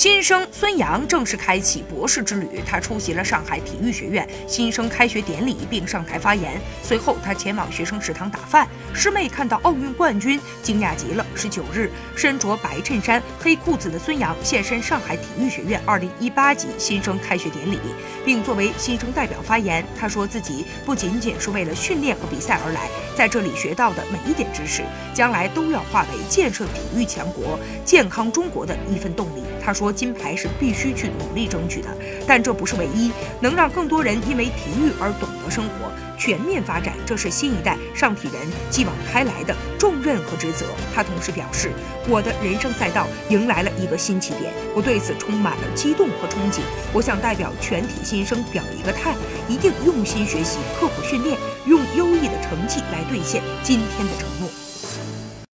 新生孙杨正式开启博士之旅。他出席了上海体育学院新生开学典礼，并上台发言。随后，他前往学生食堂打饭。师妹看到奥运冠军，惊讶极了。十九日，身着白衬衫、黑裤子的孙杨现身上海体育学院二零一八级新生开学典礼，并作为新生代表发言。他说自己不仅仅是为了训练和比赛而来，在这里学到的每一点知识，将来都要化为建设体育强国、健康中国的一份动力。他说：“金牌是必须去努力争取的，但这不是唯一。能让更多人因为体育而懂得生活、全面发展，这是新一代上体人继往开来的重任和职责。”他同时表示：“我的人生赛道迎来了一个新起点，我对此充满了激动和憧憬。我想代表全体新生表一个态，一定用心学习、刻苦训练，用优异的成绩来兑现今天的承诺。”